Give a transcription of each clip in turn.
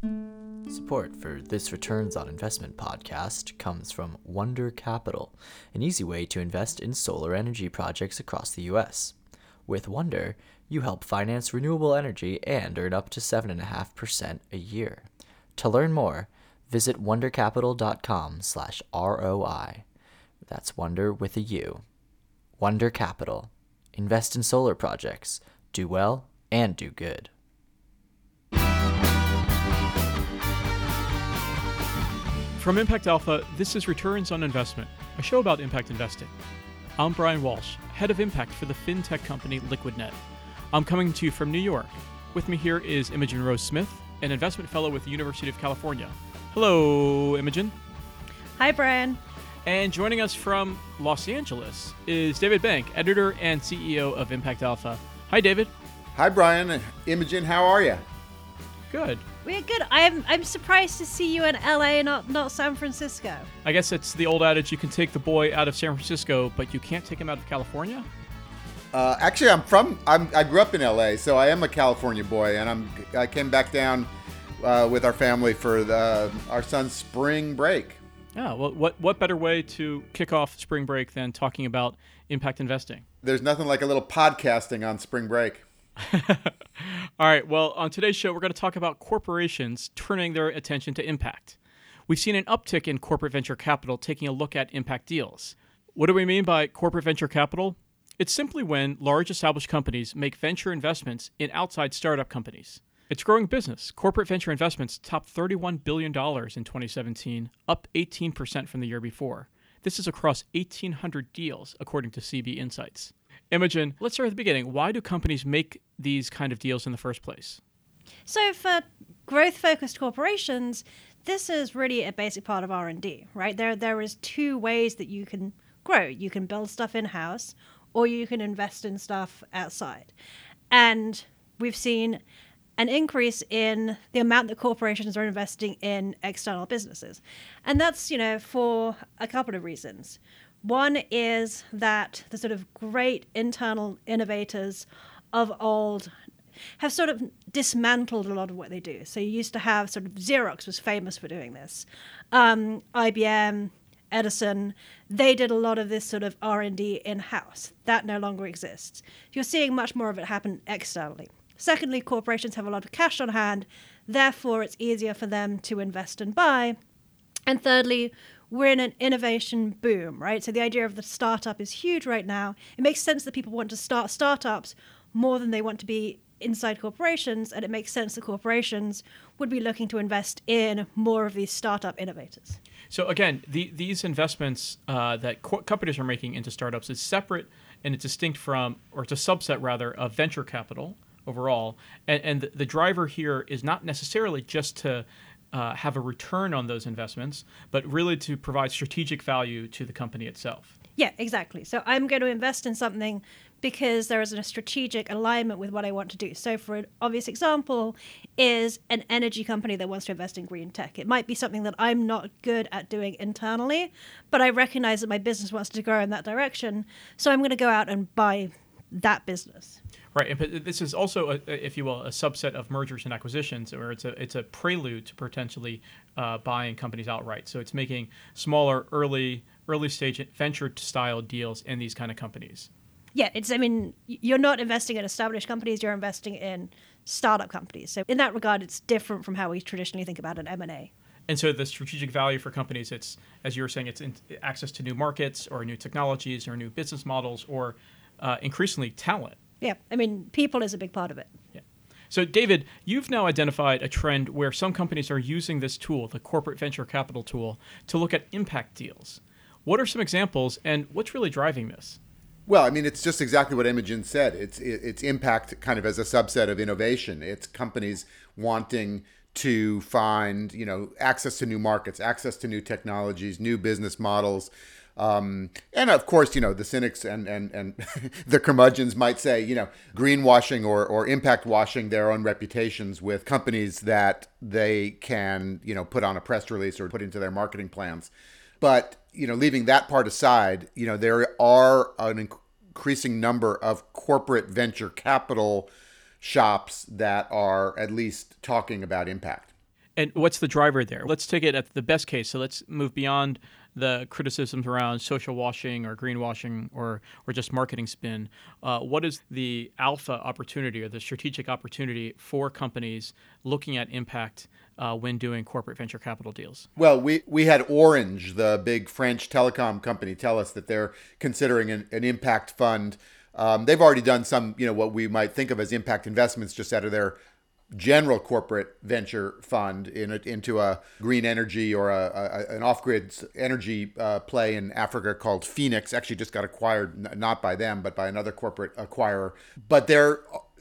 Support for this Returns on Investment podcast comes from Wonder Capital, an easy way to invest in solar energy projects across the US. With Wonder, you help finance renewable energy and earn up to 7.5% a year. To learn more, visit wondercapital.com slash ROI. That's Wonder with a U. Wonder Capital. Invest in solar projects. Do well and do good. From Impact Alpha, this is Returns on Investment, a show about impact investing. I'm Brian Walsh, head of impact for the fintech company LiquidNet. I'm coming to you from New York. With me here is Imogen Rose Smith, an investment fellow with the University of California. Hello, Imogen. Hi, Brian. And joining us from Los Angeles is David Bank, editor and CEO of Impact Alpha. Hi, David. Hi, Brian. Imogen, how are you? Good. We're good. I'm I'm surprised to see you in LA, not not San Francisco. I guess it's the old adage you can take the boy out of San Francisco, but you can't take him out of California. Uh, actually, I'm from. I'm, I grew up in LA, so I am a California boy, and I'm. I came back down uh, with our family for the, our son's spring break. Yeah. Well, what what better way to kick off spring break than talking about impact investing? There's nothing like a little podcasting on spring break. All right. Well, on today's show, we're going to talk about corporations turning their attention to impact. We've seen an uptick in corporate venture capital taking a look at impact deals. What do we mean by corporate venture capital? It's simply when large established companies make venture investments in outside startup companies. It's growing business. Corporate venture investments topped $31 billion in 2017, up 18% from the year before. This is across 1,800 deals, according to CB Insights. Imogen, let's start at the beginning. Why do companies make these kind of deals in the first place? So for growth-focused corporations, this is really a basic part of R&D, right? There there is two ways that you can grow. You can build stuff in-house or you can invest in stuff outside. And we've seen an increase in the amount that corporations are investing in external businesses. And that's, you know, for a couple of reasons. One is that the sort of great internal innovators of old have sort of dismantled a lot of what they do. So you used to have sort of Xerox was famous for doing this. Um, IBM, Edison, they did a lot of this sort of R&D in-house. That no longer exists. You're seeing much more of it happen externally. Secondly, corporations have a lot of cash on hand, therefore it's easier for them to invest and buy. And thirdly, we're in an innovation boom, right? So the idea of the startup is huge right now. It makes sense that people want to start startups more than they want to be inside corporations, and it makes sense that corporations would be looking to invest in more of these startup innovators. So again, the, these investments uh, that co- companies are making into startups is separate and it's distinct from, or it's a subset rather, of venture capital overall. And, and the, the driver here is not necessarily just to uh, have a return on those investments, but really to provide strategic value to the company itself. Yeah, exactly. So I'm going to invest in something because there is a strategic alignment with what I want to do. So, for an obvious example, is an energy company that wants to invest in green tech. It might be something that I'm not good at doing internally, but I recognize that my business wants to grow in that direction. So, I'm going to go out and buy that business. Right, and this is also, a, if you will, a subset of mergers and acquisitions, where it's a it's a prelude to potentially uh, buying companies outright. So it's making smaller, early early stage venture style deals in these kind of companies. Yeah, it's. I mean, you're not investing in established companies; you're investing in startup companies. So in that regard, it's different from how we traditionally think about an M and A. And so the strategic value for companies, it's as you were saying, it's access to new markets or new technologies or new business models or uh, increasingly talent yeah, I mean, people is a big part of it. Yeah. So, David, you've now identified a trend where some companies are using this tool, the corporate venture capital tool, to look at impact deals. What are some examples, and what's really driving this? Well, I mean, it's just exactly what Imogen said. It's it's impact kind of as a subset of innovation. It's companies wanting to find, you know, access to new markets, access to new technologies, new business models, um, and of course, you know, the cynics and, and, and the curmudgeons might say, you know, greenwashing or, or impact washing their own reputations with companies that they can, you know, put on a press release or put into their marketing plans. But, you know, leaving that part aside, you know, there are an increasing number of corporate venture capital shops that are at least talking about impact. And what's the driver there? Let's take it at the best case. So let's move beyond the criticisms around social washing or greenwashing or or just marketing spin. Uh, what is the alpha opportunity or the strategic opportunity for companies looking at impact uh, when doing corporate venture capital deals? Well, we, we had Orange, the big French telecom company, tell us that they're considering an, an impact fund. Um, they've already done some, you know, what we might think of as impact investments just out of their general corporate venture fund in a, into a green energy or a, a an off-grid energy uh, play in Africa called Fenix. Actually, just got acquired not by them but by another corporate acquirer. But they're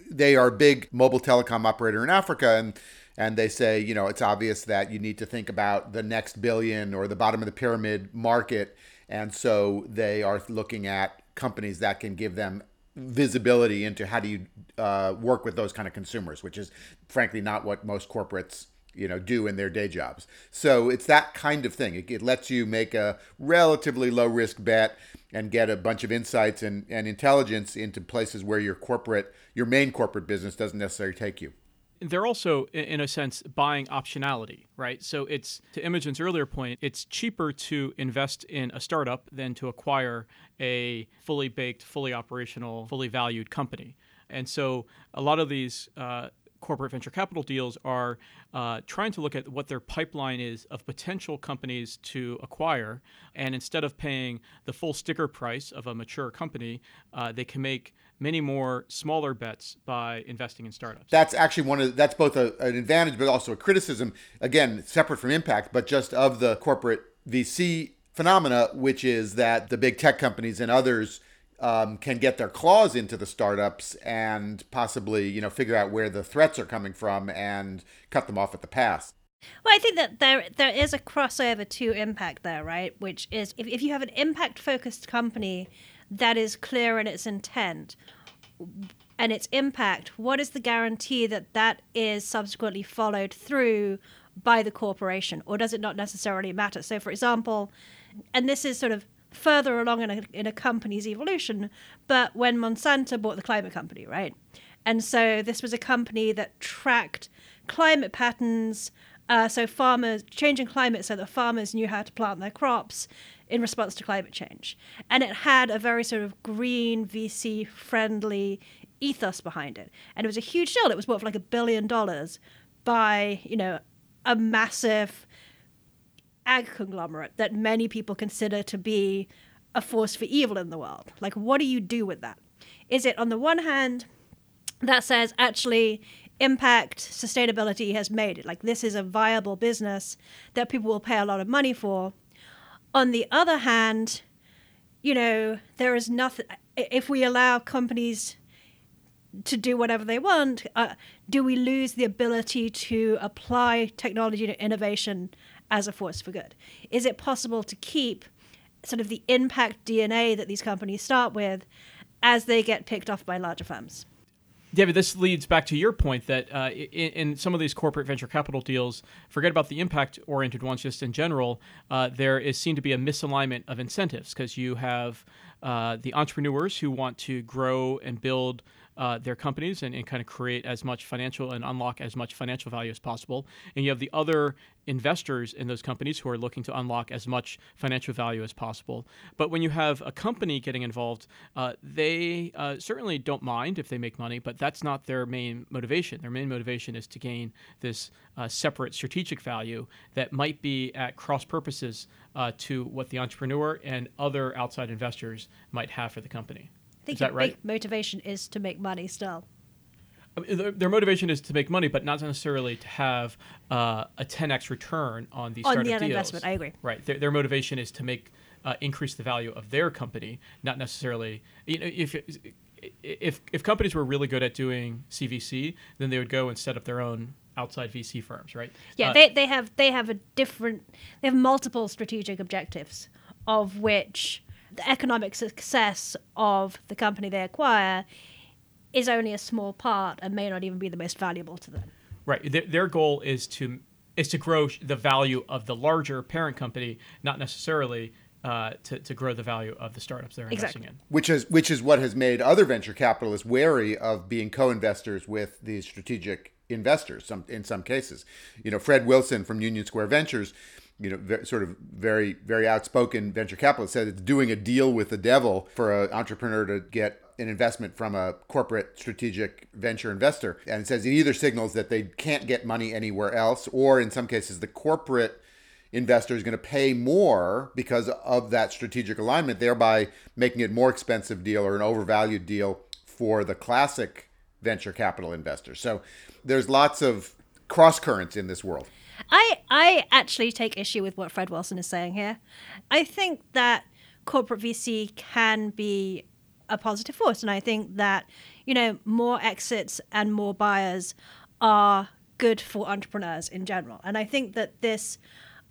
they are a big mobile telecom operator in Africa and. And they say, you know, it's obvious that you need to think about the next billion or the bottom of the pyramid market. And so they are looking at companies that can give them visibility into how do you uh, work with those kind of consumers, which is frankly not what most corporates you know do in their day jobs. So it's that kind of thing. It, it lets you make a relatively low risk bet and get a bunch of insights and, and intelligence into places where your corporate your main corporate business doesn't necessarily take you they're also in a sense buying optionality right so it's to imogen's earlier point it's cheaper to invest in a startup than to acquire a fully baked fully operational fully valued company and so a lot of these uh, corporate venture capital deals are uh, trying to look at what their pipeline is of potential companies to acquire. And instead of paying the full sticker price of a mature company, uh, they can make many more smaller bets by investing in startups. That's actually one of that's both a, an advantage but also a criticism. Again, separate from impact, but just of the corporate VC phenomena, which is that the big tech companies and others um, can get their claws into the startups and possibly you know figure out where the threats are coming from and cut them off at the pass. Well, I think that there there is a crossover to impact there, right? Which is if, if you have an impact focused company that is clear in its intent and its impact, what is the guarantee that that is subsequently followed through by the corporation, or does it not necessarily matter? So, for example, and this is sort of further along in a, in a company's evolution, but when Monsanto bought the climate company, right? And so this was a company that tracked climate patterns. Uh, so farmers changing climate so that farmers knew how to plant their crops in response to climate change. And it had a very sort of green, VC friendly ethos behind it. And it was a huge deal. It was worth like a billion dollars by, you know, a massive ag conglomerate that many people consider to be a force for evil in the world. Like, what do you do with that? Is it, on the one hand, that says actually impact sustainability has made it like this is a viable business that people will pay a lot of money for on the other hand you know there is nothing if we allow companies to do whatever they want uh, do we lose the ability to apply technology to innovation as a force for good? Is it possible to keep sort of the impact DNA that these companies start with as they get picked off by larger firms? David, this leads back to your point that uh, in, in, some of these corporate venture capital deals, forget about the impact oriented ones just in general, uh, there is seen to be a misalignment of incentives because you have uh, the entrepreneurs who want to grow and build uh, their companies and, and kind of create as much financial and unlock as much financial value as possible. And you have the other investors in those companies who are looking to unlock as much financial value as possible. But when you have a company getting involved, uh, they uh, certainly don't mind if they make money, but that's not their main motivation. Their main motivation is to gain this uh, separate strategic value that might be at cross purposes uh, to what the entrepreneur and other outside investors might have for the company think is that right? motivation is to make money still. their, their, motivation is to make money, but not necessarily to have uh, a 10x return on these on startup the deals. investment. I agree. Right. Their, their motivation is to make uh, increase the value of their company, not necessarily. You know, if if if companies were really good at doing CVC, then they would go and set up their own outside VC firms, right? Yeah, uh, they, they have they have a different they have multiple strategic objectives, of which the economic success of the company they acquire is only a small part and may not even be the most valuable to them. Right. Their, their goal is to is to grow the value of the larger parent company, not necessarily uh, to, to grow the value of the startups they're investing exactly. in. Which is which is what has made other venture capitalists wary of being co-investors with these strategic investors some in some cases you know fred wilson from union square ventures you know sort of very very outspoken venture capitalist said it's doing a deal with the devil for an entrepreneur to get an investment from a corporate strategic venture investor. And it says it either signals that they can't get money anywhere else or in some cases the corporate investor is going to pay more because of that strategic alignment thereby making it more expensive deal or an overvalued deal for the classic venture capital investor. So there's lots of cross currents in this world I I actually take issue with what Fred Wilson is saying here. I think that corporate VC can be a positive force, and I think that you know more exits and more buyers are good for entrepreneurs in general. And I think that this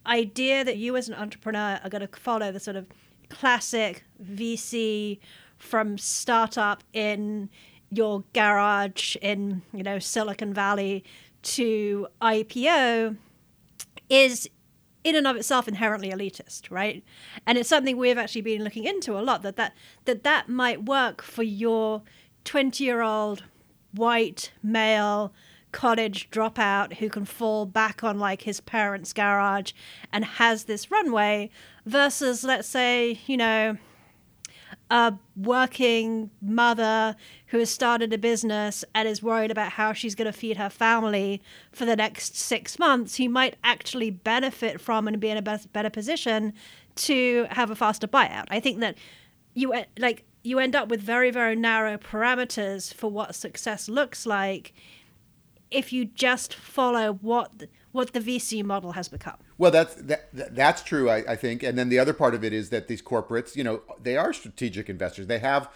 idea that you as an entrepreneur are going to follow the sort of classic VC from startup in your garage in you know Silicon Valley to IPO is in and of itself inherently elitist, right? And it's something we've actually been looking into a lot that that that, that might work for your 20-year-old white male college dropout who can fall back on like his parents' garage and has this runway versus let's say, you know, a working mother who has started a business and is worried about how she's going to feed her family for the next six months, who might actually benefit from and be in a better position to have a faster buyout. I think that you like you end up with very very narrow parameters for what success looks like if you just follow what what the VC model has become. Well, that's that, that's true, I, I think. And then the other part of it is that these corporates, you know, they are strategic investors. They have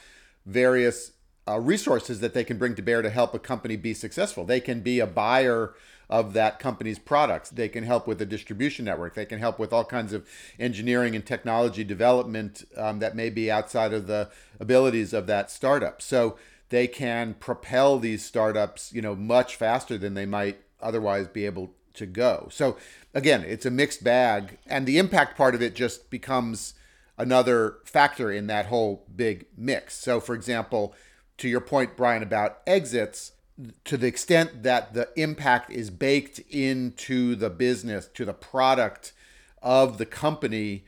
various uh, resources that they can bring to bear to help a company be successful. They can be a buyer of that company's products. They can help with the distribution network. They can help with all kinds of engineering and technology development um, that may be outside of the abilities of that startup. So they can propel these startups, you know, much faster than they might otherwise be able to go. So again, it's a mixed bag, and the impact part of it just becomes another factor in that whole big mix. So, for example, to your point, Brian, about exits, to the extent that the impact is baked into the business, to the product of the company,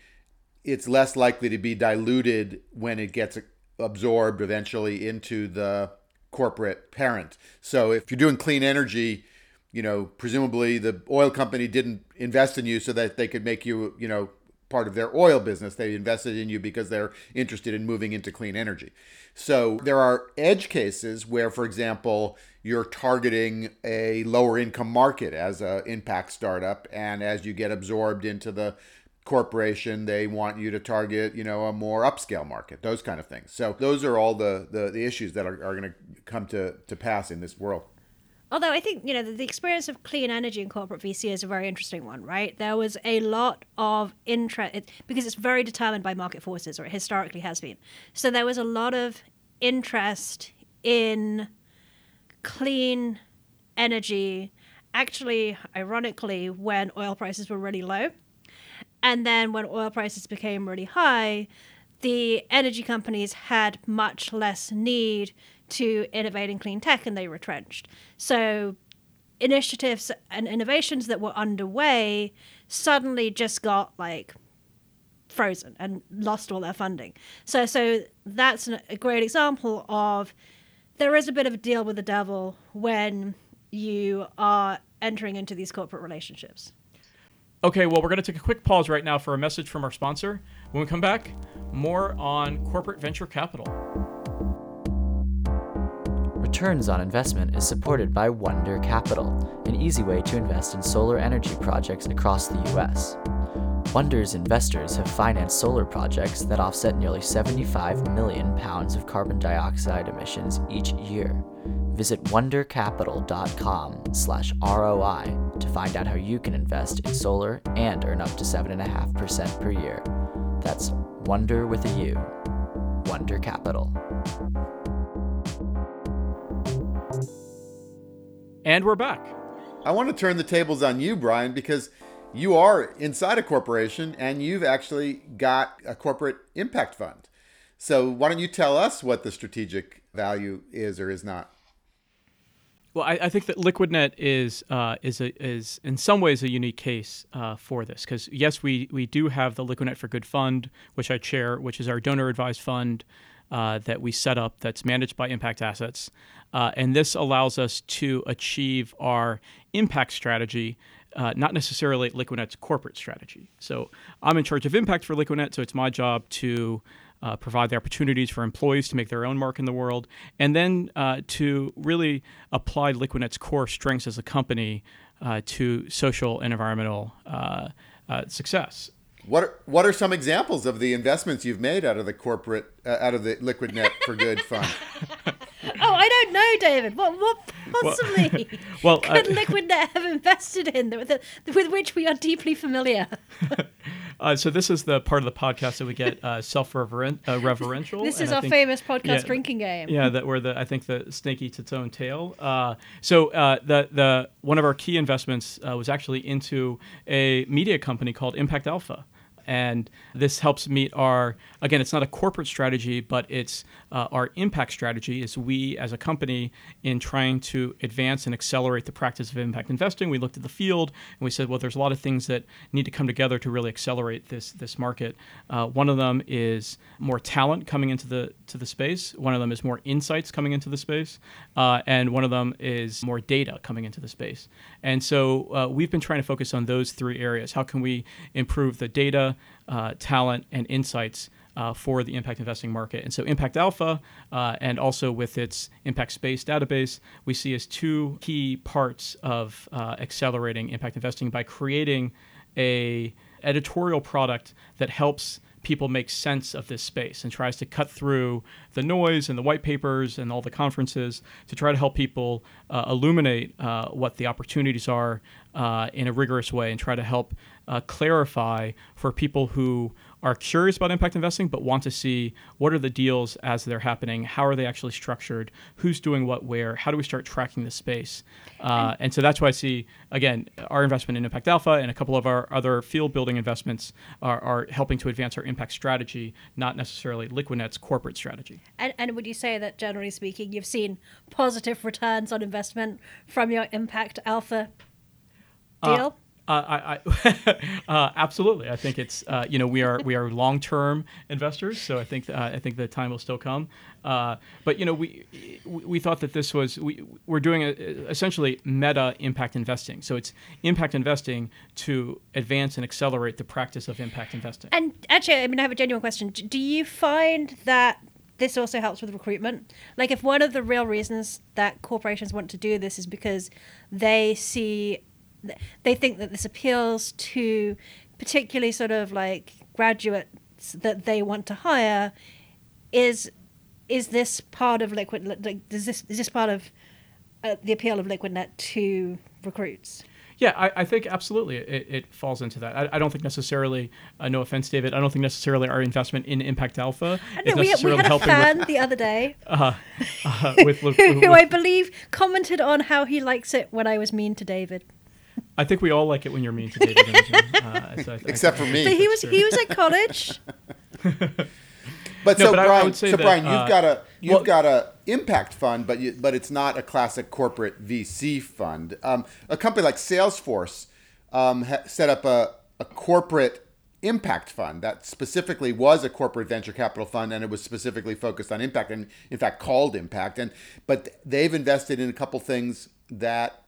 it's less likely to be diluted when it gets absorbed eventually into the corporate parent. So if you're doing clean energy, you know, presumably the oil company didn't invest in you so that they could make you, you know, part of their oil business. They invested in you because they're interested in moving into clean energy. So there are edge cases where, for example, you're targeting a lower income market as an impact startup, and as you get absorbed into the corporation they want you to target you know a more upscale market those kind of things so those are all the the, the issues that are, are going to come to to pass in this world Although I think, you know, the, the, experience of clean energy in corporate VC is a very interesting one, right? There was a lot of interest because it's very determined by market forces, or it historically has been. So there was a lot of interest in clean energy, actually, ironically, when oil prices were really low. And then when oil prices became really high, the energy companies had much less need to innovate in clean tech and they retrenched. So initiatives and innovations that were underway suddenly just got like frozen and lost all their funding. So so that's an, a great example of there is a bit of a deal with the devil when you are entering into these corporate relationships. Okay, well, we're going to take a quick pause right now for a message from our sponsor. When we come back, more on corporate venture capital. Returns on investment is supported by Wonder Capital, an easy way to invest in solar energy projects across the U.S. Wonder's investors have financed solar projects that offset nearly 75 million pounds of carbon dioxide emissions each year. Visit wondercapital.com/roi to find out how you can invest in solar and earn up to 7.5% per year. That's Wonder with a U. Wonder Capital. And we're back. I want to turn the tables on you, Brian, because you are inside a corporation and you've actually got a corporate impact fund. So why don't you tell us what the strategic value is or is not? Well, I, I think that LiquidNet is uh, is a, is in some ways a unique case uh, for this because yes, we we do have the LiquidNet for Good fund, which I chair, which is our donor advised fund uh, that we set up that's managed by Impact Assets, uh, and this allows us to achieve our impact strategy. Uh, not necessarily LiquidNet's corporate strategy. So I'm in charge of impact for LiquidNet, so it's my job to uh, provide the opportunities for employees to make their own mark in the world, and then uh, to really apply LiquidNet's core strengths as a company uh, to social and environmental uh, uh, success. What are, what are some examples of the investments you've made out of the corporate uh, out of the LiquidNet for Good fund? Oh, I don't know, David. What what possibly well, could uh, LiquidNet have invested in with, the, with which we are deeply familiar? Uh, so this is the part of the podcast that we get uh, self-referential. This is our think- famous podcast yeah, drinking game. Yeah, that where the I think the snake eats its own tail. Uh, so uh, the the one of our key investments uh, was actually into a media company called Impact Alpha. And this helps meet our again. It's not a corporate strategy, but it's uh, our impact strategy. Is we as a company in trying to advance and accelerate the practice of impact investing. We looked at the field and we said, well, there's a lot of things that need to come together to really accelerate this this market. Uh, one of them is more talent coming into the to the space. One of them is more insights coming into the space, uh, and one of them is more data coming into the space. And so uh, we've been trying to focus on those three areas. How can we improve the data, uh, talent, and insights? Uh, for the impact investing market. And so, Impact Alpha, uh, and also with its Impact Space database, we see as two key parts of uh, accelerating impact investing by creating a editorial product that helps people make sense of this space and tries to cut through the noise and the white papers and all the conferences to try to help people uh, illuminate uh, what the opportunities are uh, in a rigorous way and try to help uh, clarify for people who are curious about impact investing but want to see what are the deals as they're happening how are they actually structured who's doing what where how do we start tracking the space? Uh, and so that's why i see again our investment in impact alpha and a couple of our other field building investments are, are helping to advance our impact strategy not necessarily liquidnet's corporate strategy. And, and would you say that generally speaking, you've seen positive returns on investment from your Impact Alpha deal? Uh, I, I uh, absolutely. I think it's uh, you know we are we are long term investors, so I think uh, I think the time will still come. Uh, but you know we we thought that this was we we're doing a, essentially meta impact investing. So it's impact investing to advance and accelerate the practice of impact investing. And actually, I mean, I have a genuine question. Do you find that this also helps with recruitment? Like, if one of the real reasons that corporations want to do this is because they see, they think that this appeals to particularly sort of like graduates that they want to hire, is is this part of liquid? Like, is this is this part of uh, the appeal of LiquidNet to recruits? Yeah, I, I think absolutely it, it falls into that. I, I don't think necessarily, uh, no offense, David, I don't think necessarily our investment in Impact Alpha I is know, we, we necessarily had a helping fan with, the other day uh, uh, with, with, who, with- I believe commented on how he likes it when I was mean to David. I think we all like it when you're mean to David. Imogen. Uh, so I- I- Except for me. But he was true. he was at college. But No, so but I- I Brian, would say so that, Brian, you've uh, got a you've well- got a impact fund, but you, but it's not a classic corporate VC fund. Um, a company like Salesforce um, ha- set up a, a corporate impact fund that specifically was a corporate venture capital fund, and it was specifically focused on impact, and in fact called Impact. And but they've invested in a couple things that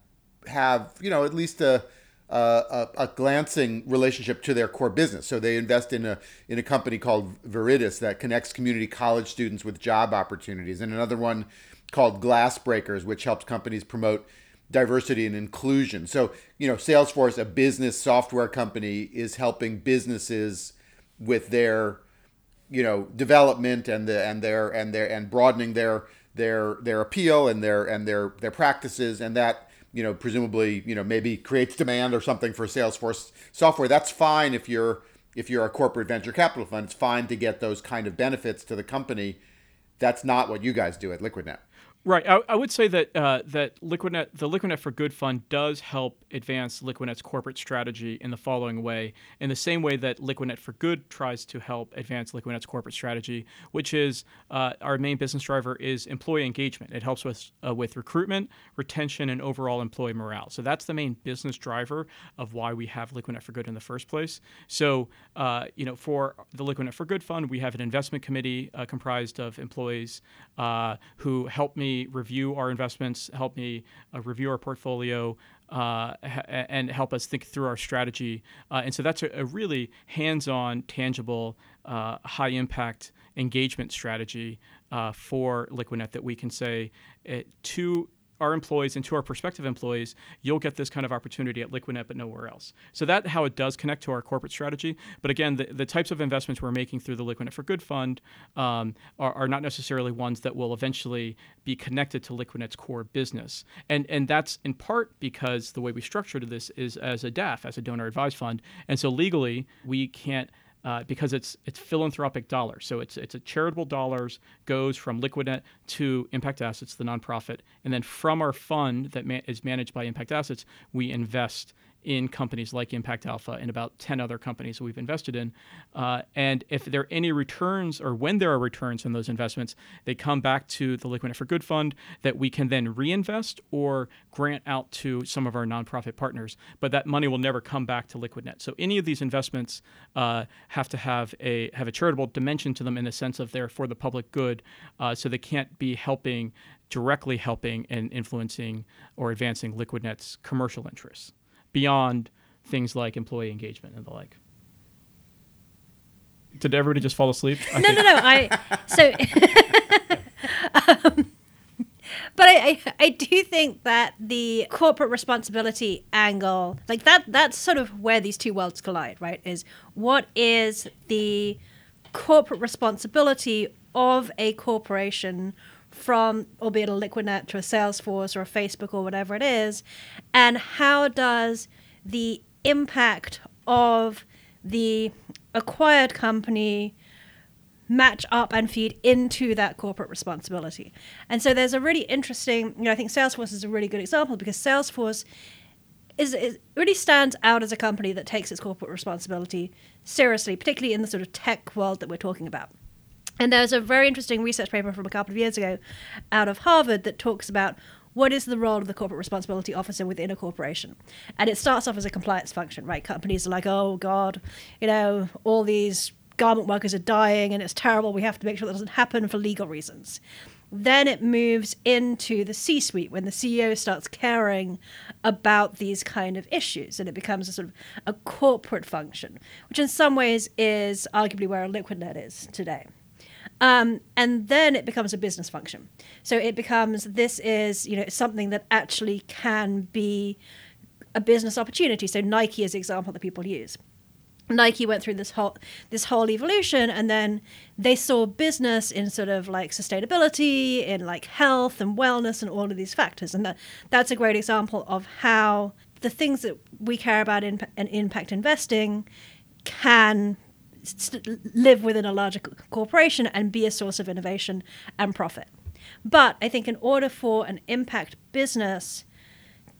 have you know at least a a, a, glancing relationship to their core business. So they invest in a in a company called Viridis that connects community college students with job opportunities, and another one called Glassbreakers, which helps companies promote diversity and inclusion. So you know, Salesforce, a business software company, is helping businesses with their you know development and the and their and their and broadening their their their appeal and their and their their practices and that you know presumably you know maybe creates demand or something for Salesforce software. That's fine if you're if you're a corporate venture capital fund. It's fine to get those kind of benefits to the company. That's not what you guys do at LiquidNet Right. I, I would say that uh, that Liquidnet, the Liquidnet for Good Fund, does help advance Liquidnet's corporate strategy in the following way, in the same way that Liquidnet for Good tries to help advance Liquidnet's corporate strategy, which is uh, our main business driver is employee engagement. It helps with uh, with recruitment, retention, and overall employee morale. So that's the main business driver of why we have Liquidnet for Good in the first place. So uh, you know, for the Liquidnet for Good Fund, we have an investment committee uh, comprised of employees uh, who help me review our investments, help me uh, review our portfolio, uh, and help us think through our strategy. Uh, and so that's a, a really hands on, tangible, uh, high impact engagement strategy uh, for Liquidnet that we can say uh, to our employees and to our prospective employees, you'll get this kind of opportunity at Liquidnet, but nowhere else. So that's how it does connect to our corporate strategy. But again, the, the types of investments we're making through the Liquidnet for Good Fund um, are, are, not necessarily ones that will eventually be connected to Liquidnet's core business. And and that's in part because the way we structured this is as a DAF, as a donor advised fund. And so legally, we can't uh, because it's it's philanthropic dollars. So it's it's a charitable dollars goes from Liquidnet to Impact Assets, the nonprofit, and then from our fund that ma- is managed by Impact Assets, we invest in companies like Impact Alpha and about 10 other companies we've invested in. Uh, and if there are any returns or when there are returns on those investments, they come back to the Liquidnet for Good Fund that we can then reinvest or grant out to some of our nonprofit partners. But that money will never come back to Liquidnet. So any of these investments uh, have to have a have a charitable dimension to them in the sense of they're for the public good. Uh, so they can't be helping directly helping and influencing or advancing Liquidnet's commercial interests beyond things like employee engagement and the like. Did everybody just fall asleep? I no, think. no, no. I so, um, but I, I, I do think that the corporate responsibility angle, like that, that's sort of where these two worlds collide, right? Is what is the corporate responsibility of a corporation from, albeit a LiquidNet to a Salesforce or a Facebook or whatever it is, and how does the impact of the acquired company match up and feed into that corporate responsibility. And so there's a really interesting, you know, I think Salesforce is a really good example because Salesforce is, is really stands out as a company that takes its corporate responsibility seriously, particularly in the sort of tech world that we're talking about. And there's a very interesting research paper from a couple of years ago out of Harvard that talks about what is the role of the corporate responsibility officer within a corporation. And it starts off as a compliance function, right? Companies are like, oh, God, you know, all these garment workers are dying and it's terrible. We have to make sure that doesn't happen for legal reasons. Then it moves into the C suite when the CEO starts caring about these kind of issues and it becomes a sort of a corporate function, which in some ways is arguably where a Liquidnet is today. Um, and then it becomes a business function. So it becomes this is you know something that actually can be a business opportunity. So Nike is the example that people use. Nike went through this whole this whole evolution and then they saw business in sort of like sustainability, in like health and wellness and all of these factors. And that that's a great example of how the things that we care about in, in impact investing can live within a larger corporation and be a source of innovation and profit. But I think in order for an impact business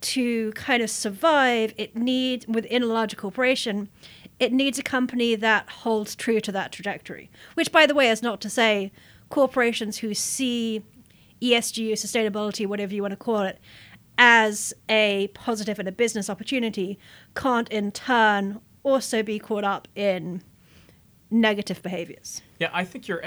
to kind of survive, it needs within a larger corporation, it needs a company that holds true to that trajectory. Which, by the way, is not to say corporations who see ESG sustainability, whatever you want to call it, as a positive and a business opportunity can't in turn also be caught up in negative behaviors. Yeah, I think you're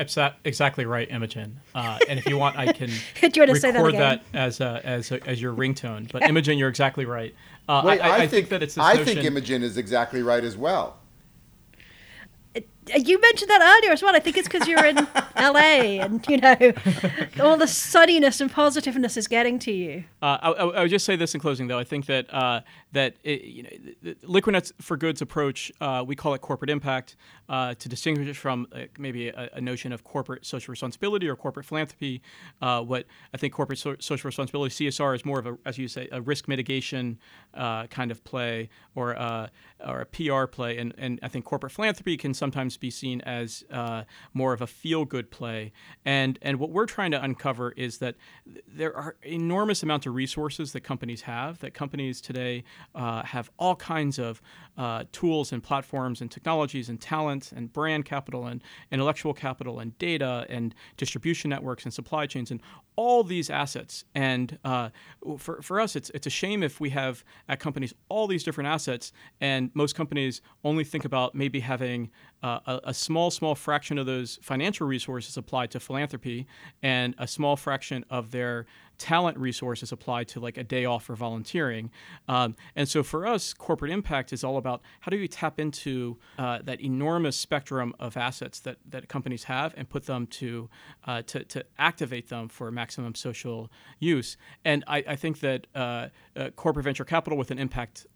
exactly right, Imogen. Uh, and if you want, I can Do you want to say that, that, as a, as a, as your ringtone. But Imogen, you're exactly right. Uh, Wait, I, I, I think, think, that it's. I notion... think Imogen is exactly right as well. You mentioned that earlier as well. I think it's because you're in LA and, you know, all the sunniness and positiveness is getting to you. Uh, I, I, would just say this in closing, though. I think that uh, that it, you know, Liquidnet's for Goods approach, uh, we call it corporate impact uh, to distinguish it from uh, maybe a, a, notion of corporate social responsibility or corporate philanthropy. Uh, what I think corporate so- social responsibility, CSR, is more of a, as you say, a risk mitigation kind of play or, or a PR play. And, and I think corporate philanthropy can sometimes be seen as uh, more of a feel-good play. And and what we're trying to uncover is that there are enormous amounts of resources that companies have. That companies today uh, have all kinds of uh, tools and platforms and technologies and talent and brand capital and intellectual capital and data and distribution networks and supply chains and all these assets. And uh, for, for us, it's, it's a shame if we have at companies all these different assets, and most companies only think about maybe having uh, a, a, small, small fraction of those financial resources applied to philanthropy and a small fraction of their talent resources applied to like a day off or volunteering. Um, and so for us, corporate impact is all about how do you tap into uh, that enormous spectrum of assets that, that companies have and put them to, uh, to, to activate them for maximum social use. And I, I think that uh, uh corporate venture capital with an impact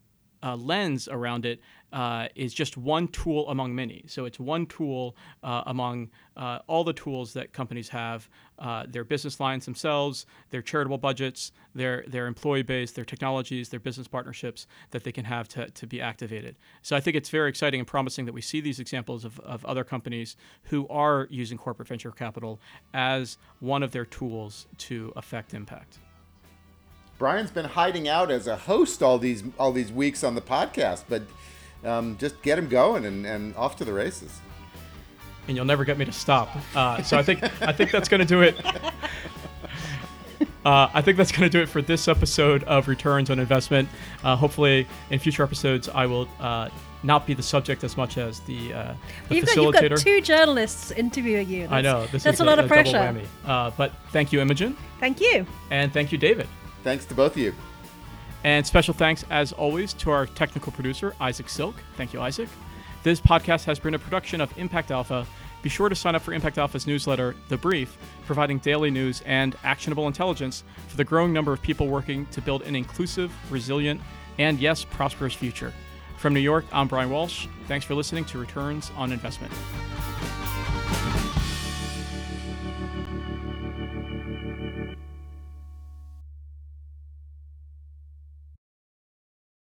uh, lens around it uh, is just one tool among many. So it's one tool uh, among uh, all the tools that companies have, uh, their business lines themselves, their charitable budgets, their their employee base, their technologies, their business partnerships that they can have to, to be activated. So I think it's very exciting and promising that we see these examples of, of other companies who are using corporate venture capital as one of their tools to affect impact. Brian's been hiding out as a host all these all these weeks on the podcast, but um, just get him going and, and off to the races. And you'll never get me to stop. Uh, so I think I think that's going to do it. Uh, I think that's going to do it for this episode of Returns on Investment. Uh, hopefully, in future episodes, I will uh, not be the subject as much as the, uh, the you've facilitator. Got, you've got two journalists interviewing you. That's, I know. This that's a, a lot of pressure. Uh, but thank you, Imogen. Thank you. And thank you, David. Thanks to both of you. And special thanks, as always, to our technical producer, Isaac Silk. Thank you, Isaac. This podcast has been a production of Impact Alpha. Be sure to sign up for Impact Alpha's newsletter, The Brief, providing daily news and actionable intelligence for the growing number of people working to build an inclusive, resilient, and yes, prosperous future. From New York, I'm Brian Walsh. Thanks for listening to Returns on Investment.